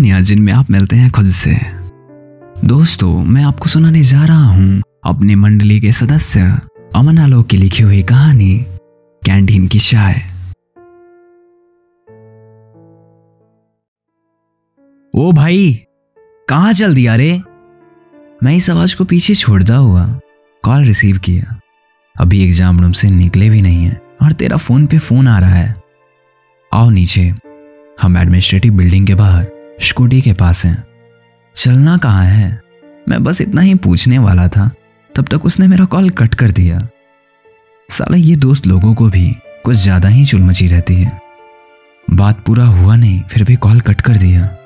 कहानियाँ जिनमें आप मिलते हैं खुद से। दोस्तों, मैं आपको सुनाने जा रहा हूँ अपने मंडली के सदस्य अमन आलोक की लिखी हुई कहानी, कैंटीन की चाय। ओ भाई, कहाँ चल दिया रे? मैं इस आवाज़ को पीछे छोड़ता हुआ कॉल रिसीव किया। अभी एग्ज़ाम रूम से निकले भी नहीं है और तेरा फ़ोन पे फ़ोन आ रहा है। आओ नीचे, हम एडमिनिस्ट्रेटिव बिल्डिंग के बाहर स्कूटी के पास हैं। चलना कहाँ है? मैं बस इतना ही पूछने वाला था, तब तक उसने मेरा कॉल कट कर दिया। साला ये दोस्त लोगों को भी कुछ ज़्यादा ही चुलमची रहती है। बात पूरा हुआ नहीं, फिर भी कॉल कट कर दिया।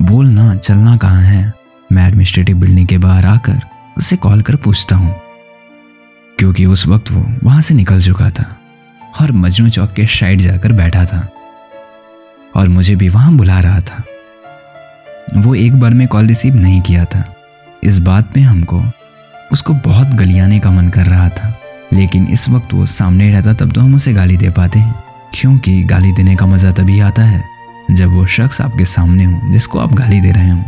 बोल ना, चलना कहाँ है? मैं एडमिनिस्ट्रेटिव बिल्डिंग के बाहर आकर उससे कॉल कर पूछता हूँ। क्योंकि उस वक्त वो वहाँ से निकल चुका था। और मजनू चौक के साइड जाकर बैठा था। और मुझे भी वहाँ बुला रहा था। वो एक बार में कॉल रिसीव नहीं किया था। इस बात में हमको, उसको बहुत गलियाने का मन कर रहा था। लेकिन इस वक्त वो सामने रहता तब तो हम उसे गाली दे पाते हैं। क्योंकि गाली देने का मज़ा तभी आता है, जब वो शख्स आपके सामने हो, जिसको आप गाली दे रहे हो।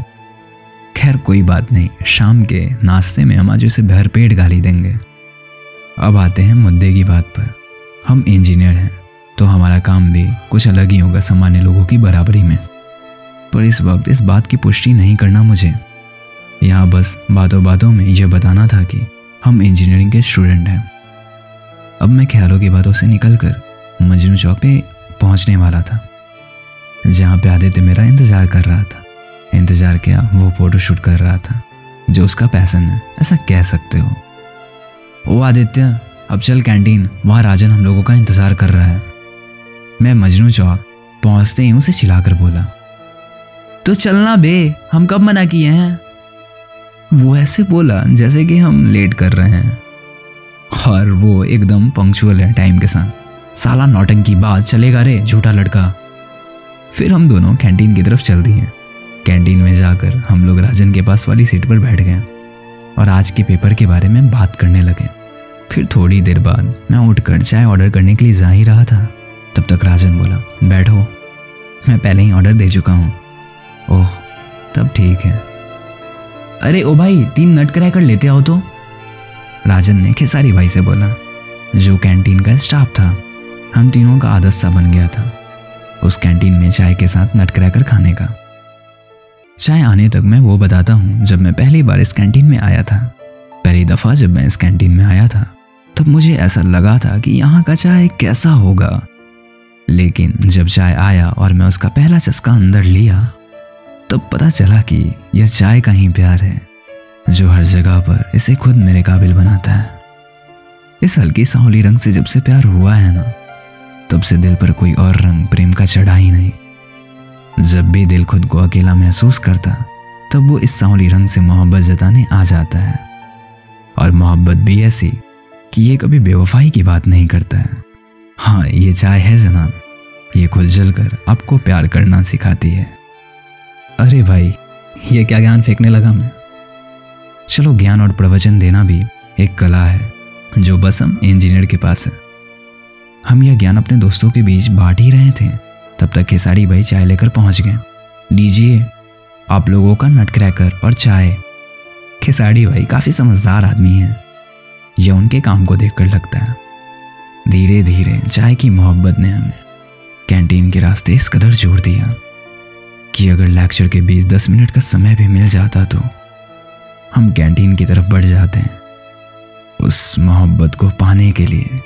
खैर, कोई बात नहीं। शाम के नाश्ते में हम आज उसे भर पेट गाली देंगे। अब आते हैं मुद्दे की बात पर। हम इंजीनियर हैं। काम भी कुछ अलग ही होगा सामान्य लोगों की बराबरी में। पर इस वक्त इस बात की पुष्टि नहीं करना मुझे। यहाँ बस बातों बातों में यह बताना था कि हम इंजीनियरिंग के स्टूडेंट हैं। अब मैं ख्यालों की बातों से निकल कर मजनू चौक पे पहुँचने वाला था, जहाँ पे आदित्य मेरा इंतज़ार कर रहा था। इंतज़ार किया? वो फ़ोटो शूट कर रहा था, जो उसका पैसन है। ऐसा कह सकते हो। ओ आदित्य, अब चल कैंटीन वहाँ राजन हम लोगों का इंतज़ार कर रहा है। मैं मजनू चौक पहुँचते ही उसे चिल्लाकर बोला तो चलना बे, हम कब मना किए हैं? वो ऐसे बोला, जैसे कि हम लेट कर रहे हैं। और वो एकदम पंक्चुअल है टाइम के साथ। साला नौटंकी बात चलेगा रे, झूठा लड़का। फिर हम दोनों कैंटीन की तरफ़ चल दिए। कैंटीन में जाकर हम लोग राजन के पास वाली सीट पर बैठ गए और आज के पेपर के बारे में बात करने लगे। फिर थोड़ी देर बाद मैं उठकर चाय ऑर्डर करने के लिए जा ही रहा था। तब तक राजन बोला, बैठो, मैं पहले ही ऑर्डर दे चुका हूँ। ओह, तब ठीक है। अरे, ओ भाई, तीन नट क्रैकर लेते आओ तो। राजन ने खेसारी भाई से बोला, जो कैंटीन का स्टाफ था, हम तीनों का आदत सा बन गया था, उस कैंटीन में चाय के साथ नट क्रैकर खाने का। चाय आने तक मैं वो बताता हूँ, जब मैं पहली बार इस कैंटीन में आया था। पहली दफ़ा जब मैं इस कैंटीन में आया था, तब मुझे ऐसा लगा था कि यहाँ का चाय कैसा होगा। लेकिन जब चाय आया और मैं उसका पहला चस्का अंदर लिया तब पता चला कि यह चाय का ही प्यार है, जो हर जगह पर इसे खुद मेरे काबिल बनाता है। इस हल्की सावली रंग से जब से प्यार हुआ है ना, तब से दिल पर कोई और रंग प्रेम का चढ़ा ही नहीं। जब भी दिल खुद को अकेला महसूस करता, तब वो इस सांवली रंग से मोहब्बत जताने आ जाता है। और मोहब्बत भी ऐसी कि ये कभी बेवफाई की बात नहीं करता है। हाँ ये चाय है जनाब। ये खुद जलकर आपको प्यार करना सिखाती है। अरे भाई, ये क्या ज्ञान फेंकने लगा मैं? चलो ज्ञान और प्रवचन देना भी एक कला है, जो बस हम इंजीनियर के पास है। हम यह ज्ञान अपने दोस्तों के बीच बांट ही रहे थे, तब तक खेसारी भाई चाय लेकर पहुँच गए। लीजिए, आप लोगों का नट क्रैकर और चाय। खेसाड़ी भाई काफ़ी समझदार आदमी है, यह उनके काम को देखकर लगता है। धीरे धीरे चाय की मोहब्बत ने हमें कैंटीन के रास्ते इस कदर जोड़ दिया कि अगर लेक्चर के बीच दस मिनट का समय भी मिल जाता तो हम कैंटीन की तरफ़ बढ़ जाते हैं उस मोहब्बत को पाने के लिए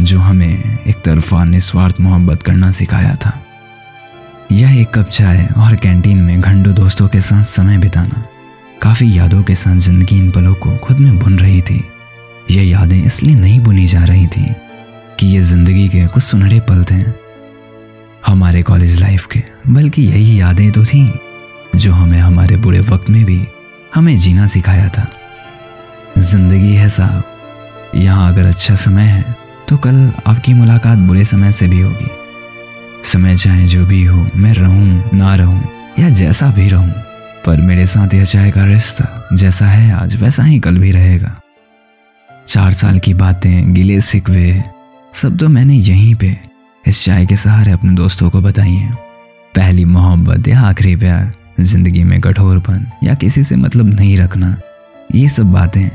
जो हमें एक तरफा निस्वार्थ मोहब्बत करना सिखाया था। यह एक कप चाय और कैंटीन में घंटों दोस्तों के साथ समय बिताना, काफ़ी यादों के साथ ज़िंदगी इन पलों को खुद में बुन रही थी। ये यादें इसलिए नहीं बुनी जा रही थी कि ये ज़िंदगी के कुछ सुनहरे पल थे। हमारे कॉलेज लाइफ के, बल्कि यही यादें तो थीं, जो हमें हमारे बुरे वक्त में भी हमें जीना सिखाया था। ज़िंदगी है साहब, यहाँ अगर अच्छा समय है तो कल आपकी मुलाकात बुरे समय से भी होगी। समय चाहे जो भी हो, मैं रहूँ, ना रहूँ, या जैसा भी रहूँ, पर मेरे साथ यह चाय का रिश्ता जैसा है, आज वैसा ही कल भी रहेगा। चार साल की बातें, गिले सिकवे, सब तो मैंने यहीं पे इस चाय के सहारे अपने दोस्तों को बताई हैं पहली मोहब्बत या आखिरी प्यार? ज़िंदगी में कठोरपन या किसी से मतलब नहीं रखना? ये सब बातें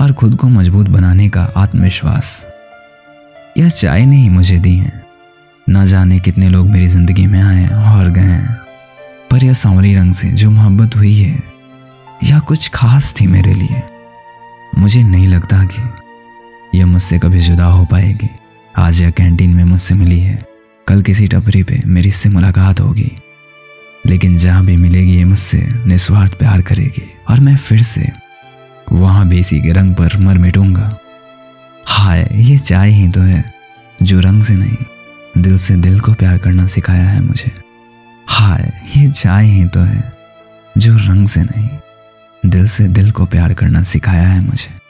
और खुद को मज़बूत बनाने का आत्मविश्वास। यह चाय ने ही मुझे दी है। ना जाने कितने लोग मेरी ज़िंदगी में आए और गए पर यह सांवली रंग से जो मोहब्बत हुई है यह कुछ खास थी मेरे लिए? मुझे नहीं लगता कि यह मुझसे कभी जुदा हो पाएगी। आज यह कैंटीन में मुझसे मिली है। कल किसी टपरी पे मेरी इससे मुलाकात होगी। लेकिन जहाँ भी मिलेगी ये मुझसे निस्वार्थ प्यार करेगी और मैं फिर से वहाँ भी इसी के रंग पर मर मिटूँगा। हाय, ये चाय ही तो है, जो रंग से नहीं, दिल से दिल को प्यार करना सिखाया है मुझे। हाय, ये चाय ही तो है, जो रंग से नहीं, दिल से दिल को प्यार करना सिखाया है मुझे।